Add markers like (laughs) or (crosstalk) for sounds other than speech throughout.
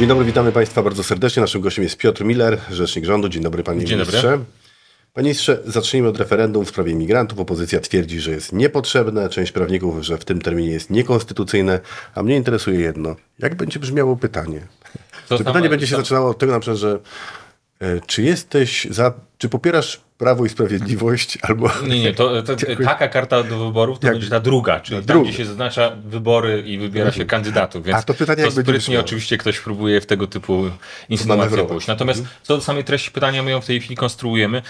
Dzień dobry, witamy Państwa bardzo serdecznie. Naszym gościem jest Piotr Miller, rzecznik rządu. Dzień dobry Panie Dzień Ministrze. dobry. Panie Ministrze, zacznijmy od referendum w sprawie imigrantów. Opozycja twierdzi, że jest niepotrzebne, część prawników, że w tym terminie jest niekonstytucyjne, a mnie interesuje jedno. Jak będzie brzmiało pytanie? To pytanie będzie się zaczynało od tego na przykład, że e, czy jesteś za, czy popierasz Prawo i Sprawiedliwość albo... Nie, nie, to, to, (laughs) taka karta do wyborów to Jak- będzie ta druga, czyli Ta tam, druga. gdzie się zaznacza wybory i wybiera się kandydatów, więc A to pytanie będzie sprytnie oczywiście ktoś próbuje w tego typu insynuacje pójść. Natomiast co do samej treści pytania, my ją w tej chwili konstruujemy.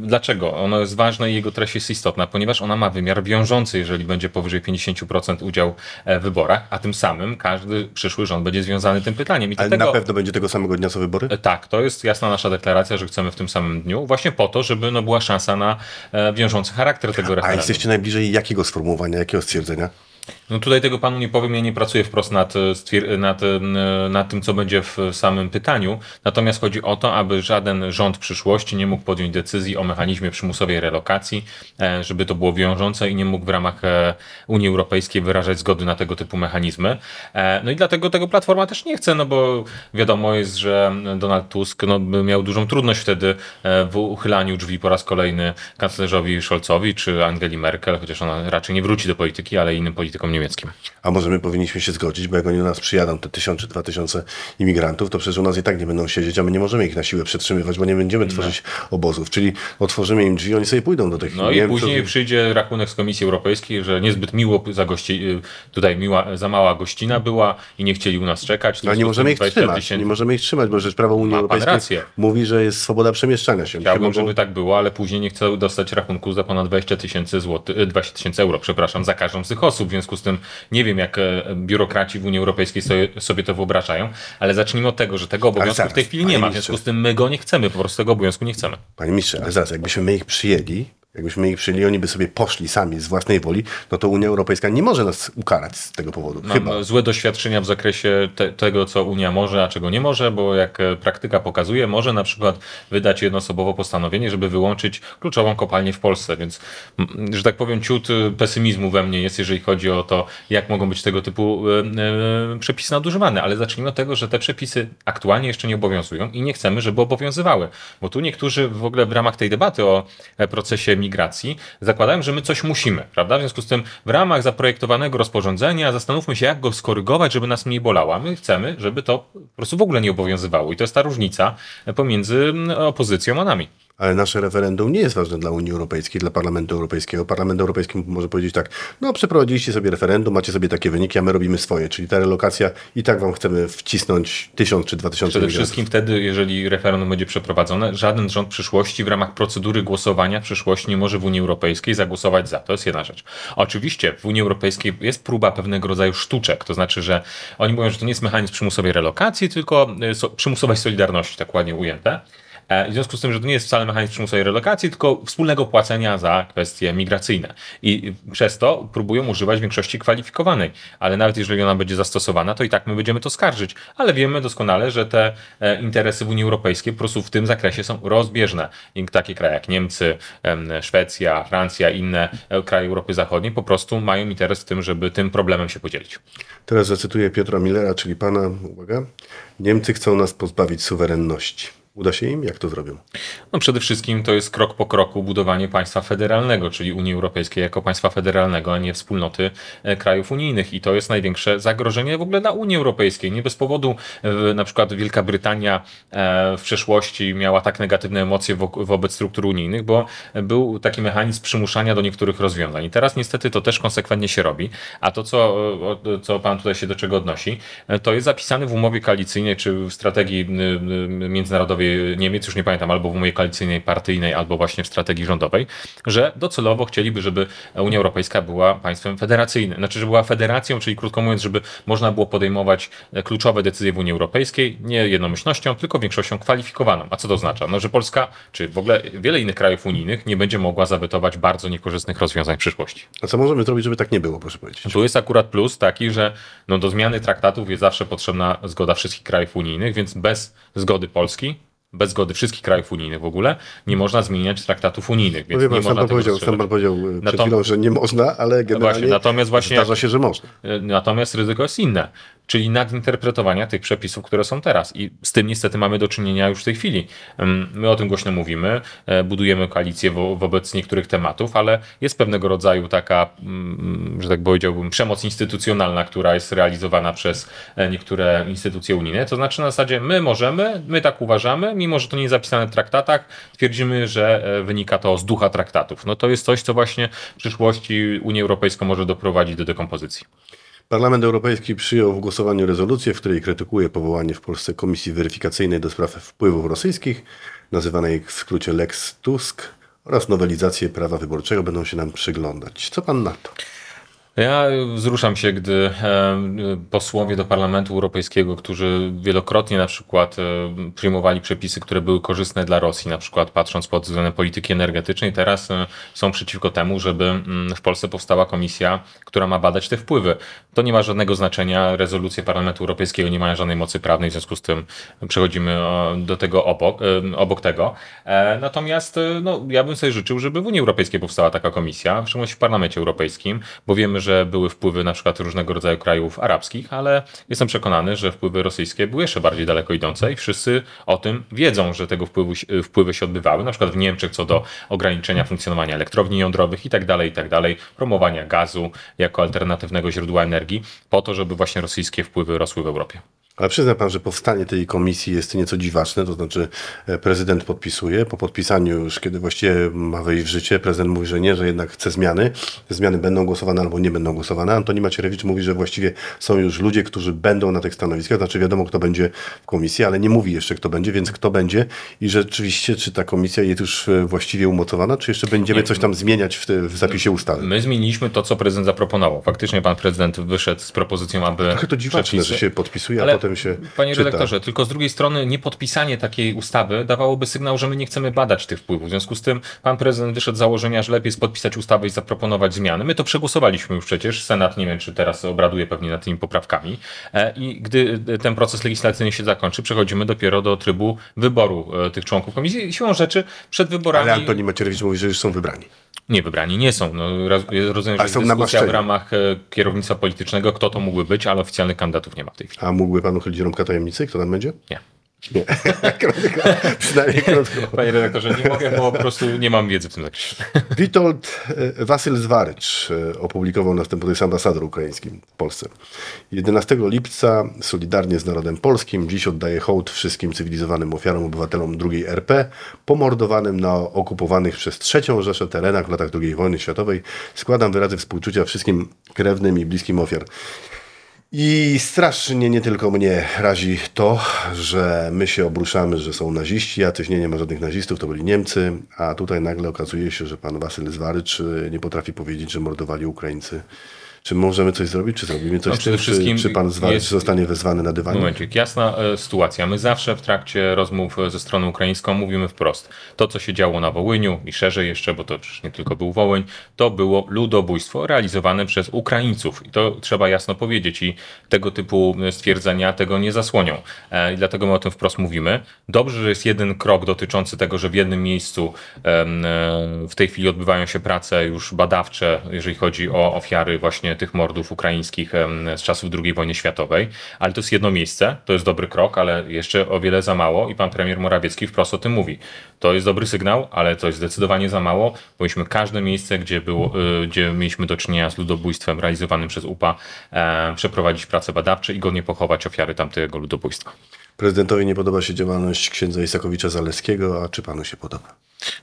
Dlaczego? Ono jest ważne i jego treść jest istotna, ponieważ ona ma wymiar wiążący, jeżeli będzie powyżej 50% udział e, w wyborach, a tym samym każdy przyszły rząd będzie związany tym pytaniem. I Ale dlatego... na pewno będzie tego samego dnia co wybory? E, Tak, to jest jasna nasza deklaracja, że chcemy w tym samym dniu, właśnie po to, żeby no, była szansa na e, wiążący charakter tego A referendum. jesteście najbliżej jakiego sformułowania, jakiego stwierdzenia? No tutaj tego panu nie powiem, ja nie pracuję wprost nad, e, nad, e, nad tym, co będzie w samym pytaniu. Natomiast chodzi o to, aby żaden rząd przyszłości nie mógł podjąć decyzji o mechanizmie przymusowej relokacji, e, żeby to było wiążące i nie mógł w ramach e, Unii Europejskiej wyrażać zgody na tego typu mechanizmy. E, No i dlatego tego Platforma też nie chce, no bo wiadomo jest, że Donald Tusk no, miał dużą trudność wtedy e, w uchylaniu drzwi po raz kolejny kanclerzowi Scholzowi czy Angeli Merkel, chociaż ona raczej nie wróci do polityki, ale innym politykom niemieckim. A może my powinniśmy się zgodzić, bo jak oni do nas przyjadą, te tysiąc czy dwa tysiące imigrantów, to przecież u nas i tak nie będą siedzieć, a my nie możemy ich na siłę przetrzymywać, bo nie będziemy tworzyć obozów. Czyli otworzymy im drzwi, oni sobie pójdą do tych No i później przyjdzie rachunek z Komisji Europejskiej, że niezbyt miło za gości, tutaj miła, za mała gościna była i nie chcieli u nas czekać. No, nie możemy ich 20 trzymać. tysięcy- Nie możemy ich trzymać, bo przecież prawo Unii Europejskiej mówi, że jest swoboda przemieszczania się. Chciałbym, mogą- żeby tak było, ale później nie chcę dostać rachunku za ponad 20 tysięcy złotych, e, 20 tysięcy euro, przepraszam, za każdą z tych osób. W związku z tym nie wiem, jak e, biurokraci w Unii Europejskiej sobie, sobie to wyobrażają, ale zacznijmy od tego, że tego obowiązku zaraz, w tej chwili nie ma. W związku z tym my go nie chcemy, po prostu tego obowiązku nie chcemy. Panie ministrze, ale zaraz, jakbyśmy my ich przyjęli, jakbyśmy ich przyjęli, oni by sobie poszli sami z własnej woli, no to Unia Europejska nie może nas ukarać z tego powodu. Mam Chyba. złe doświadczenia w zakresie te, tego, co Unia może, a czego nie może, bo jak e, praktyka pokazuje, może na przykład wydać jednoosobowo postanowienie, żeby wyłączyć kluczową kopalnię w Polsce, więc, m, że tak powiem, ciut e, pesymizmu we mnie jest, jeżeli chodzi o to, jak mogą być tego typu e, przepisy nadużywane, ale zacznijmy od tego, że te przepisy aktualnie jeszcze nie obowiązują i nie chcemy, żeby obowiązywały, bo tu niektórzy w ogóle w ramach tej debaty o procesie migracji zakładają, że my coś musimy, prawda? W związku z tym w ramach zaprojektowanego rozporządzenia zastanówmy się, jak go skorygować, żeby nas mniej bolała. My chcemy, żeby to po prostu w ogóle nie obowiązywało i to jest ta różnica pomiędzy opozycją a nami. Ale nasze referendum nie jest ważne dla Unii Europejskiej, dla Parlamentu Europejskiego. Parlament Europejski może powiedzieć tak, no przeprowadziliście sobie referendum, macie sobie takie wyniki, a my robimy swoje. Czyli ta relokacja i tak wam chcemy wcisnąć tysiąc czy dwa tysiące Przede wszystkim wtedy, jeżeli referendum będzie przeprowadzone, żaden rząd przyszłości w ramach procedury głosowania w przyszłości nie może w Unii Europejskiej zagłosować za. To jest jedna rzecz. Oczywiście w Unii Europejskiej jest próba pewnego rodzaju sztuczek, to znaczy, że oni mówią, że to nie jest mechanizm przymusowej relokacji, tylko y, so, przymusowej solidarności, tak ładnie ujęte. E, W związku z tym, że to nie jest wcale mechanizm przymusowej relokacji, tylko wspólnego płacenia za kwestie migracyjne. I przez to próbują używać większości kwalifikowanej. Ale nawet jeżeli ona będzie zastosowana, to i tak my będziemy to skarżyć. Ale wiemy doskonale, że te e, interesy w Unii Europejskiej po prostu w tym zakresie są rozbieżne. I takie kraje jak Niemcy, em, Szwecja, Francja, inne e, kraje Europy Zachodniej po prostu mają interes w tym, żeby tym problemem się podzielić. Teraz zacytuję Piotra Millera, czyli pana, uwaga, Niemcy chcą nas pozbawić suwerenności. Uda się im? Jak to zrobią? No przede wszystkim to jest krok po kroku budowanie państwa federalnego, czyli Unii Europejskiej jako państwa federalnego, a nie wspólnoty e, krajów unijnych. I to jest największe zagrożenie w ogóle dla Unii Europejskiej. Nie bez powodu na przykład Wielka Brytania e, w przeszłości miała tak negatywne emocje wo- wobec struktur unijnych, bo był taki mechanizm przymuszania do niektórych rozwiązań. I teraz niestety to też konsekwentnie się robi. A to, co, co pan tutaj się do czego odnosi, e, to jest zapisane w umowie koalicyjnej czy w strategii międzynarodowej Niemiec, już nie pamiętam, albo w umowie koalicyjnej partyjnej, albo właśnie w strategii rządowej, że docelowo chcieliby, żeby Unia Europejska była państwem federacyjnym. Znaczy, że była federacją, czyli krótko mówiąc, żeby można było podejmować e, kluczowe decyzje w Unii Europejskiej nie jednomyślnością, tylko większością kwalifikowaną. A co to oznacza? No, że Polska, czy w ogóle wiele innych krajów unijnych nie będzie mogła zawetować bardzo niekorzystnych rozwiązań w przyszłości. A co możemy zrobić, żeby tak nie było, proszę powiedzieć? Tu jest akurat plus taki, że no do zmiany traktatów jest zawsze potrzebna zgoda wszystkich krajów unijnych, więc bez zgody Polski, bez zgody wszystkich krajów unijnych w ogóle, nie można zmieniać traktatów unijnych. Więc No pan, nie sam można pan, tego powiedział, sam pan powiedział e, przed Natom- chwilą, że nie można, ale generalnie właśnie, natomiast właśnie- zdarza się, że można. E, Natomiast ryzyko jest inne. Czyli nadinterpretowania tych przepisów, które są teraz. I z tym niestety mamy do czynienia już w tej chwili. Ym, My o tym głośno mówimy, e, budujemy koalicję wo wobec niektórych tematów, ale jest pewnego rodzaju taka, mm, że tak powiedziałbym, przemoc instytucjonalna, która jest realizowana przez e, niektóre instytucje unijne. To znaczy na zasadzie my możemy, my tak uważamy, mimo że to nie jest zapisane w traktatach, twierdzimy, że e, wynika to z ducha traktatów. No to jest coś, co właśnie w przyszłości Unię Europejską może doprowadzić do dekompozycji. Parlament Europejski przyjął w głosowaniu rezolucję, w której krytykuje powołanie w Polsce Komisji Weryfikacyjnej do spraw wpływów rosyjskich, nazywanej w skrócie Lex Tusk, oraz nowelizację prawa wyborczego będą się nam przyglądać. Co pan na to? Ja wzruszam się, gdy e, posłowie do Parlamentu Europejskiego, którzy wielokrotnie na przykład e, przyjmowali przepisy, które były korzystne dla Rosji, na przykład patrząc pod względem polityki energetycznej, teraz e, są przeciwko temu, żeby mm, w Polsce powstała komisja, która ma badać te wpływy. To nie ma żadnego znaczenia. Rezolucje Parlamentu Europejskiego nie mają żadnej mocy prawnej, w związku z tym przechodzimy do tego obok, obok tego. Natomiast no, ja bym sobie życzył, żeby w Unii Europejskiej powstała taka komisja, w szczególności w Parlamencie Europejskim, bo wiemy, że były wpływy na przykład różnego rodzaju krajów arabskich, ale jestem przekonany, że wpływy rosyjskie były jeszcze bardziej daleko idące i wszyscy o tym wiedzą, że tego wpływu, wpływy się odbywały, na przykład w Niemczech co do ograniczenia funkcjonowania elektrowni jądrowych i tak dalej, i tak dalej, promowania gazu jako alternatywnego źródła energii, po to, żeby właśnie rosyjskie wpływy rosły w Europie. Ale przyzna pan, że powstanie tej komisji jest nieco dziwaczne, to znaczy e, prezydent podpisuje, po podpisaniu już, kiedy właściwie ma wejść w życie, prezydent mówi, że nie, że jednak chce zmiany. Zmiany będą głosowane albo nie będą głosowane. Antoni Macierewicz mówi, że właściwie są już ludzie, którzy będą na tych stanowiskach, znaczy wiadomo, kto będzie w komisji, ale nie mówi jeszcze, kto będzie, więc kto będzie i rzeczywiście, czy ta komisja jest już e, właściwie umocowana, czy jeszcze będziemy coś tam zmieniać w, w zapisie ustawy? My zmieniliśmy to, co prezydent zaproponował. Faktycznie pan prezydent wyszedł z propozycją, aby Trochę to dziwaczne, że się podpisuje, a Ale, potem się Panie czyta. redaktorze, tylko z drugiej strony niepodpisanie takiej ustawy dawałoby sygnał, że my nie chcemy badać tych wpływów. W związku z tym pan prezydent wyszedł z założenia, że lepiej jest podpisać ustawę i zaproponować zmiany. My to przegłosowaliśmy już przecież. Senat nie wiem, czy teraz obraduje pewnie nad tymi poprawkami. E, I gdy ten proces legislacyjny się zakończy, przechodzimy dopiero do trybu wyboru e, tych członków komisji. Siłą rzeczy przed wyborami Ale Antoni Macierewicz mówi, że już są wybrani. nie wybrani nie są. No, roz- rozumiem, że są jest dyskusja w ramach e, kierownictwa politycznego, kto to mógłby być, ale oficjalnych kandydatów nie ma w tej chwili. A mógłby pan uchylić rąbka tajemnicy? Kto tam będzie? Nie. Nie. (laughs) krótko, przynajmniej krótko. Panie redaktorze, nie mogę, bo po prostu nie mam wiedzy w tym zakresie. Witold e, Wasyl Zwarycz e, opublikował następujący, to jest ambasador ukraiński w Polsce. 11 lipca solidarnie z narodem polskim dziś oddaje hołd wszystkim cywilizowanym ofiarom obywatelom II RP pomordowanym na okupowanych przez III Rzeszę terenach w latach II wojny światowej. Składam wyrazy współczucia wszystkim krewnym i bliskim ofiar. I strasznie nie tylko mnie razi to, że my się obruszamy, że są naziści, jacyś nie, nie ma żadnych nazistów, to byli Niemcy, a tutaj nagle okazuje się, że pan Wasyl Zwarycz y, nie potrafi powiedzieć, że mordowali Ukraińcy. Czy możemy coś zrobić, czy zrobimy coś No, przede tym, czy, wszystkim czy pan Zwarycz jest- zostanie wezwany na dywanie? Momencik, jasna e, sytuacja. My zawsze w trakcie rozmów e, ze stroną ukraińską mówimy wprost. To, co się działo na Wołyniu i szerzej jeszcze, bo to przecież nie tylko był Wołyń, to było ludobójstwo realizowane przez Ukraińców. I to trzeba jasno powiedzieć i tego typu e, stwierdzenia tego nie zasłonią. I dlatego my o tym wprost mówimy. Dobrze, że jest jeden krok dotyczący tego, że w jednym miejscu w tej chwili odbywają się prace już badawcze, jeżeli chodzi o ofiary właśnie tych mordów ukraińskich z czasów II wojny światowej, ale to jest jedno miejsce, to jest dobry krok, ale jeszcze o wiele za mało i pan premier Morawiecki wprost o tym mówi. To jest dobry sygnał, ale to jest zdecydowanie za mało. Powinniśmy każde miejsce, gdzie, było, y, gdzie mieliśmy do czynienia z ludobójstwem realizowanym przez UPA, e, przeprowadzić prace badawcze i godnie pochować ofiary tamtego ludobójstwa. Prezydentowi nie podoba się działalność księdza Isakowicza Zaleskiego, a czy panu się podoba?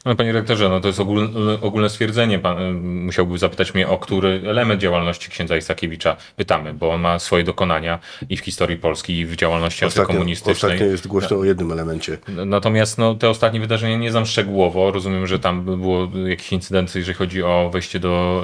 No, panie rektorze, no to jest ogólne, ogólne stwierdzenie. Pan y, musiałby zapytać mnie, o który element działalności księdza Isakiewicza pytamy, bo on ma swoje dokonania i w historii Polski, i w działalności Ostatnio, antykomunistycznej. ostatnio jest głośno o jednym elemencie. Natomiast no, te ostatnie wydarzenia nie znam szczegółowo. Rozumiem, że tam było jakiś incydent, jeżeli chodzi o wejście do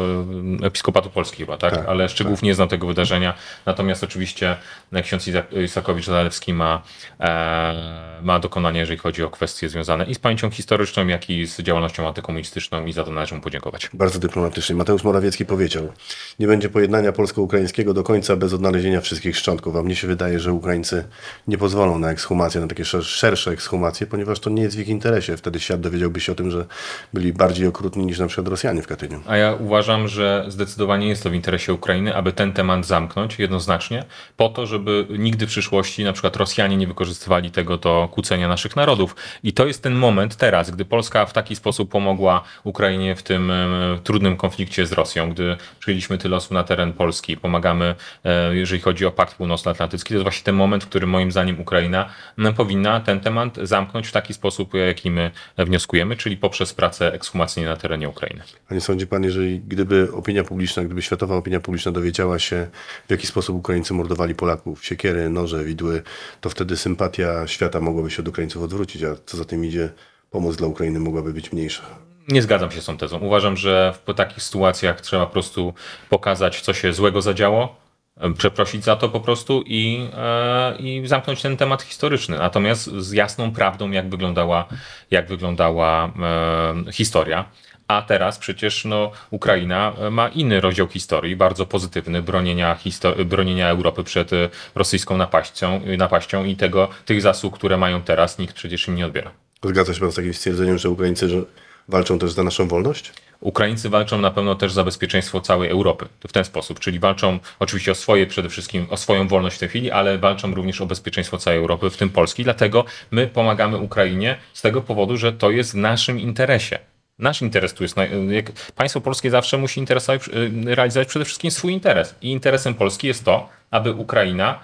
e, Episkopatu Polski chyba, tak? Tak, Ale szczegółów nie znam tego wydarzenia. Natomiast oczywiście e, ksiądz Iza- Isakowicz-Zalewski ma, e, ma dokonania, jeżeli chodzi o kwestie związane i z pamięcią historyczną, jak jak i z działalnością antykomunistyczną i za to należy mu podziękować. Bardzo dyplomatycznie. Mateusz Morawiecki powiedział, nie będzie pojednania polsko-ukraińskiego do końca bez odnalezienia wszystkich szczątków, a mnie się wydaje, że Ukraińcy nie pozwolą na ekshumację, na takie szersze ekshumacje, ponieważ to nie jest w ich interesie. Wtedy świat dowiedziałby się o tym, że byli bardziej okrutni niż na przykład Rosjanie w Katyniu. A ja uważam, że zdecydowanie jest to w interesie Ukrainy, aby ten temat zamknąć jednoznacznie, po to, żeby nigdy w przyszłości na przykład Rosjanie nie wykorzystywali tego do kłócenia naszych narodów. I to jest ten moment teraz, gdy Polska w taki sposób pomogła Ukrainie w tym trudnym konflikcie z Rosją, gdy przyjęliśmy tyle osób na teren Polski, pomagamy, e, jeżeli chodzi o Pakt Północnoatlantycki, to jest właśnie ten moment, w którym moim zdaniem Ukraina powinna ten temat zamknąć w taki sposób, jaki my wnioskujemy, czyli poprzez pracę ekshumacyjną na terenie Ukrainy. A nie sądzi pan, jeżeli gdyby opinia publiczna, gdyby światowa opinia publiczna dowiedziała się, w jaki sposób Ukraińcy mordowali Polaków, siekiery, noże, widły, to wtedy sympatia świata mogłaby się od Ukraińców odwrócić, a co za tym idzie, pomoc dla Ukrainy mogłaby być mniejsza. Nie zgadzam się z tą tezą. Uważam, że w takich sytuacjach trzeba po prostu pokazać, co się złego zadziało, przeprosić za to po prostu i, e, i zamknąć ten temat historyczny. Natomiast z jasną prawdą, jak wyglądała, jak wyglądała e, historia. A teraz przecież no, Ukraina ma inny rozdział historii, bardzo pozytywny, bronienia, bronienia Europy przed rosyjską napaścią, napaścią i tego, tych zasług, które mają teraz, nikt przecież im nie odbiera. Zgadza się pan z takim stwierdzeniem, że Ukraińcy walczą też za naszą wolność? Ukraińcy walczą na pewno też za bezpieczeństwo całej Europy w ten sposób, czyli walczą oczywiście o swoje przede wszystkim, o swoją wolność w tej chwili, ale walczą również o bezpieczeństwo całej Europy, w tym Polski. Dlatego my pomagamy Ukrainie z tego powodu, że to jest w naszym interesie. Nasz interes tu jest. Państwo polskie zawsze musi interesować, y, realizować przede wszystkim swój interes. I interesem Polski jest to, aby Ukraina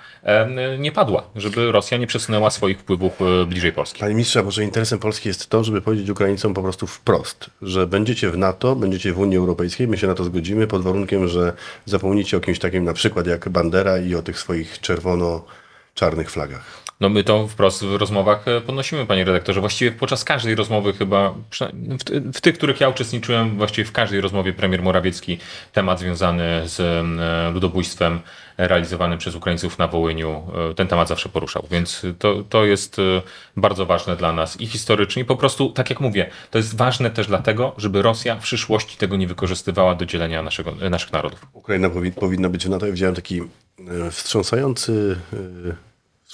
nie padła, żeby Rosja nie przesunęła swoich wpływów e, bliżej Polski. Panie ministrze, może interesem Polski jest to, żeby powiedzieć Ukraińcom po prostu wprost, że będziecie w NATO, będziecie w Unii Europejskiej, my się na to zgodzimy pod warunkiem, że zapomnicie o kimś takim na przykład jak Bandera i o tych swoich czerwono-czarnych flagach. No my to wprost w rozmowach e, podnosimy, panie redaktorze. Właściwie podczas każdej rozmowy chyba, w, w tych, których ja uczestniczyłem, właściwie w każdej rozmowie premier Morawiecki temat związany z e, ludobójstwem realizowanym przez Ukraińców na Wołyniu, e, ten temat zawsze poruszał. Więc to, to jest bardzo ważne dla nas i historycznie. I po prostu, tak jak mówię, to jest ważne też dlatego, żeby Rosja w przyszłości tego nie wykorzystywała do dzielenia naszego, naszych narodów. Ukraina powinna być w NATO. Ja widziałem taki wstrząsający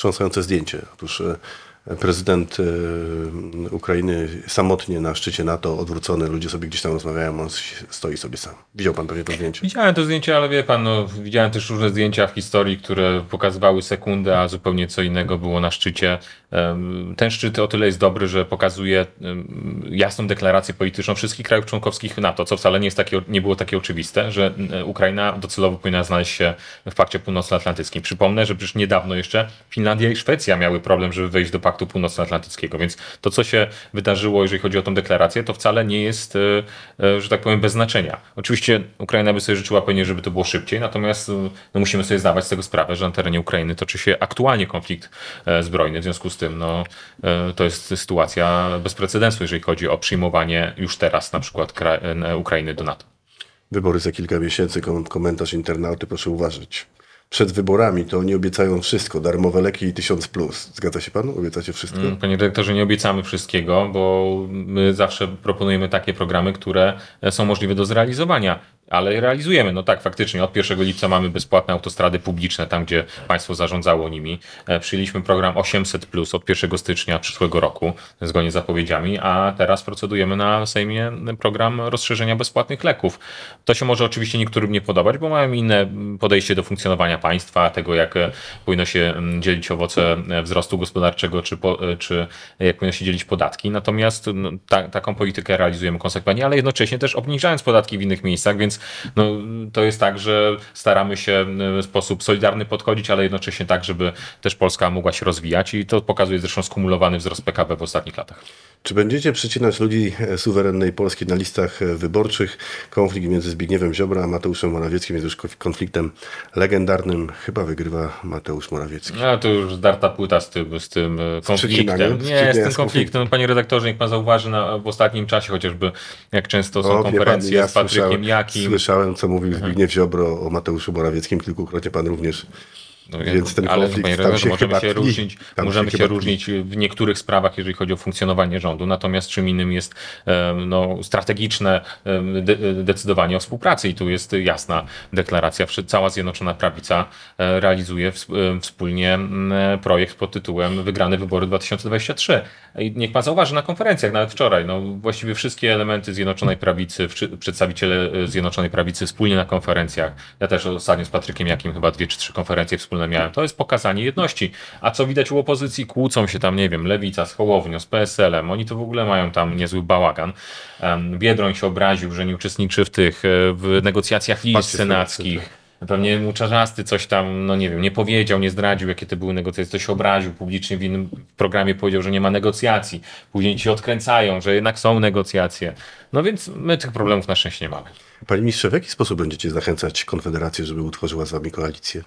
wstrząsające zdjęcie. Otóż e, prezydent e, Ukrainy samotnie na szczycie NATO, odwrócony, ludzie sobie gdzieś tam rozmawiają, on stoi sobie sam. Widział pan pewnie to zdjęcie? Widziałem to zdjęcie, ale wie pan, no, widziałem też różne zdjęcia w historii, które pokazywały sekundę, a zupełnie co innego było na szczycie. Ten szczyt o tyle jest dobry, że pokazuje jasną deklarację polityczną wszystkich krajów członkowskich NATO, co wcale nie, jest takie, nie było takie oczywiste, że Ukraina docelowo powinna znaleźć się w Pakcie Północnoatlantyckim. Przypomnę, że przecież niedawno jeszcze Finlandia i Szwecja miały problem, żeby wejść do Paktu Północnoatlantyckiego, więc to, co się wydarzyło, jeżeli chodzi o tę deklarację, to wcale nie jest, e, e, że tak powiem, bez znaczenia. Oczywiście Ukraina by sobie życzyła pewnie, żeby to było szybciej, natomiast no, musimy sobie zdawać z tego sprawę, że na terenie Ukrainy toczy się aktualnie konflikt e, zbrojny, w związku z tym no, to jest sytuacja bez precedensu, jeżeli chodzi o przyjmowanie już teraz na przykład Ukrainy do NATO. Wybory za kilka miesięcy, komentarz internauty, proszę uważać przed wyborami, to oni obiecają wszystko, darmowe leki i tysiąc plus. Zgadza się pan? Obiecacie wszystko? Mm, panie dyrektorze, nie obiecamy wszystkiego, bo my zawsze proponujemy takie programy, które są możliwe do zrealizowania ale realizujemy. No tak, faktycznie od 1 lipca mamy bezpłatne autostrady publiczne, tam gdzie państwo zarządzało nimi. E, przyjęliśmy program 800 plus od 1 stycznia przyszłego roku, zgodnie z zapowiedziami, a teraz procedujemy na Sejmie program rozszerzenia bezpłatnych leków. To się może oczywiście niektórym nie podobać, bo mają inne podejście do funkcjonowania państwa, tego jak e, powinno się dzielić owoce e, wzrostu gospodarczego, czy, po, czy jak powinno się dzielić podatki. Natomiast ta, taką politykę realizujemy konsekwentnie, ale jednocześnie też obniżając podatki w innych miejscach, więc no, to jest tak, że staramy się w sposób solidarny podchodzić, ale jednocześnie tak, żeby też Polska mogła się rozwijać i to pokazuje zresztą skumulowany wzrost PKB w ostatnich latach. Czy będziecie przycinać ludzi e, suwerennej Polski na listach e, wyborczych? Konflikt między Zbigniewem Ziobro a Mateuszem Morawieckim jest już konfliktem legendarnym. Chyba wygrywa Mateusz Morawiecki. No to już zdarta płyta z tym, z tym e, konfliktem. Z nie, z tym konfliktem. Panie redaktorze, niech pan zauważy na, w ostatnim czasie chociażby, jak często są o, konferencje pan, ja z Patrykiem Jakim. Słyszałem, co mówił mhm. Zbigniew Ziobro o Mateuszu Morawieckim. Kilkukrotnie pan również No, Więc ten ale konflikt tam się możemy się różnić, Tam możemy się się różnić w niektórych sprawach, jeżeli chodzi o funkcjonowanie rządu, natomiast czym innym jest no, strategiczne decydowanie o współpracy i tu jest jasna deklaracja. Cała Zjednoczona Prawica e, realizuje ws- wspólnie projekt pod tytułem Wygrane wybory 2023. I niech pan zauważy na konferencjach, nawet wczoraj, no, właściwie wszystkie elementy Zjednoczonej Prawicy, przedstawiciele e, Zjednoczonej Prawicy wspólnie na konferencjach. Ja też ostatnio z Patrykiem Jakim chyba dwie czy trzy konferencje wspólne miałem. To jest pokazanie jedności. A co widać u opozycji? Kłócą się tam, nie wiem, Lewica z Hołownią, z PSL-em. Oni to w ogóle mają tam niezły bałagan. Biedroń się obraził, że nie uczestniczy w tych, e, w negocjacjach list Patrzcie, senackich. Pewnie mu Czarzasty coś tam, no nie wiem, nie powiedział, nie zdradził, jakie to były negocjacje, się obraził publicznie w innym programie, powiedział, że nie ma negocjacji. Później ci odkręcają, że jednak są negocjacje. No więc my tych problemów na szczęście nie mamy. Panie ministrze, w jaki sposób będziecie zachęcać Konfederację, żeby utworzyła z wami koalicję?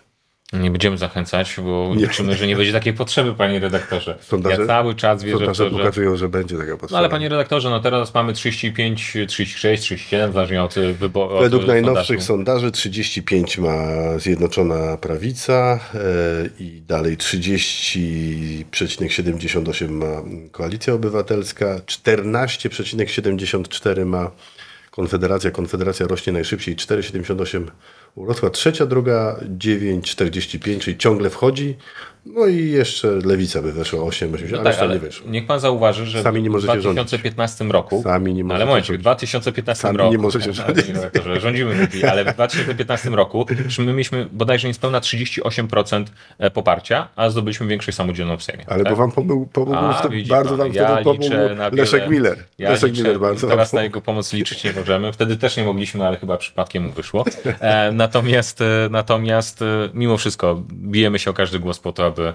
Nie będziemy zachęcać, bo liczymy, że nie będzie takiej potrzeby, panie redaktorze. Sondaże? Ja cały czas wierzę w Sondaże to, że... pokazują, że będzie taka potrzeba. No ale panie redaktorze, no teraz mamy 35, 36, 37, zależnie od wyboru. Według najnowszych sondaży 35 ma Zjednoczona Prawica e, i dalej 30,78 ma Koalicja Obywatelska, 14,74 ma Konfederacja. Konfederacja rośnie najszybciej, 4,78 urosła. Trzecia, druga 9,45, czyli ciągle wchodzi. No i jeszcze Lewica by weszła 8,80, No ale tak, ale nie wyszło. niech pan zauważy, że Sami nie w możecie 2015 roku. Sami nie ale możecie momencie, w (laughs) rządzić. 2015 Sami roku. nie możecie Ale, rządzić. panie redaktorze, rządzimy mówi, ale w 2015 roku że my mieliśmy bodajże niespełna 38% poparcia, a zdobyliśmy większość samodzielną w Sejmie. Ale tak? bo wam pomógł, pomógł A, wtedy, widzi bardzo wam ja wtedy pomógł na Leszek wiele- Miller. Ja Leszek liczę, Miller bardzo teraz na jego pomoc liczyć nie możemy. Wtedy też nie mogliśmy, ale chyba przypadkiem mu wyszło. E, (laughs) natomiast, e, natomiast e, mimo wszystko bijemy się o każdy głos po to, aby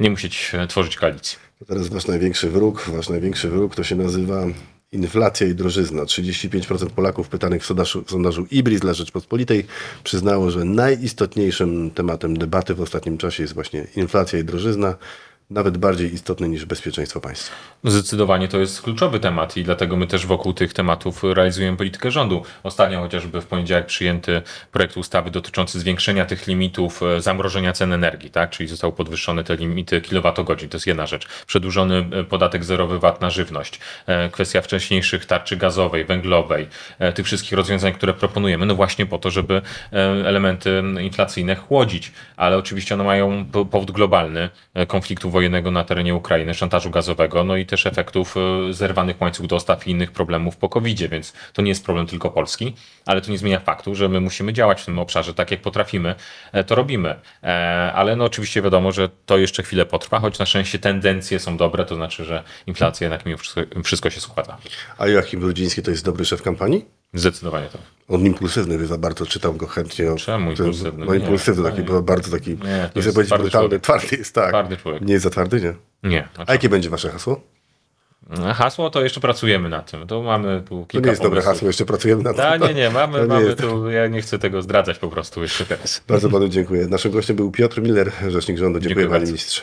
nie musieć e, tworzyć koalicji. Teraz wasz największy wróg, wasz największy wróg to się nazywa inflacja i drożyzna. 35% Polaków pytanych w sondażu, w sondażu Ibris dla Rzeczpospolitej przyznało, że najistotniejszym tematem debaty w ostatnim czasie jest właśnie inflacja i drożyzna, nawet bardziej istotne niż bezpieczeństwo państwa. Zdecydowanie to jest kluczowy temat i dlatego my też wokół tych tematów realizujemy politykę rządu. Ostatnio chociażby w poniedziałek przyjęty projekt ustawy dotyczący zwiększenia tych limitów e, zamrożenia cen energii, tak? czyli zostały podwyższone te limity kilowatogodzin, to jest jedna rzecz. Przedłużony e, podatek zerowy VAT na żywność, e, kwestia wcześniejszych tarczy gazowej, węglowej, tych wszystkich rozwiązań, które proponujemy, no właśnie po to, żeby elementy inflacyjne chłodzić, ale oczywiście one mają po- powód globalny konfliktu wojennego na terenie Ukrainy, szantażu gazowego, no i też efektów e, zerwanych łańcuch dostaw i innych problemów po covid więc to nie jest problem tylko Polski, ale to nie zmienia faktu, że my musimy działać w tym obszarze tak jak potrafimy, e, to robimy. E, Ale no oczywiście wiadomo, że to jeszcze chwilę potrwa, choć na szczęście tendencje są dobre, to znaczy, że inflacja jednak mimo wszystko, wszystko się składa. A Joachim Brudziński to jest dobry szef kampanii? Zdecydowanie tak. On impulsywny bywa bardzo, czytam go chętnie. Czemu To- impulsywny? No Nie, impulsywny, to taki nie. bardzo taki, nie, to chcę jest powiedzieć twardy brutalny, człowiek. twardy jest, tak. Twardy człowiek. Nie jest za twardy, nie? Nie. A jakie będzie wasze hasło? Hasło to jeszcze pracujemy nad tym. To mamy tu To kilka nie jest dobre pomysłów. hasło, jeszcze pracujemy nad tym. Nie, nie, mamy, To nie mamy jest. tu, ja nie chcę tego zdradzać po prostu jeszcze teraz. Bardzo panu dziękuję. Naszym gościem był Piotr Miller, rzecznik rządu. Dziękuję, Dziękuję panie bardzo. ministrze.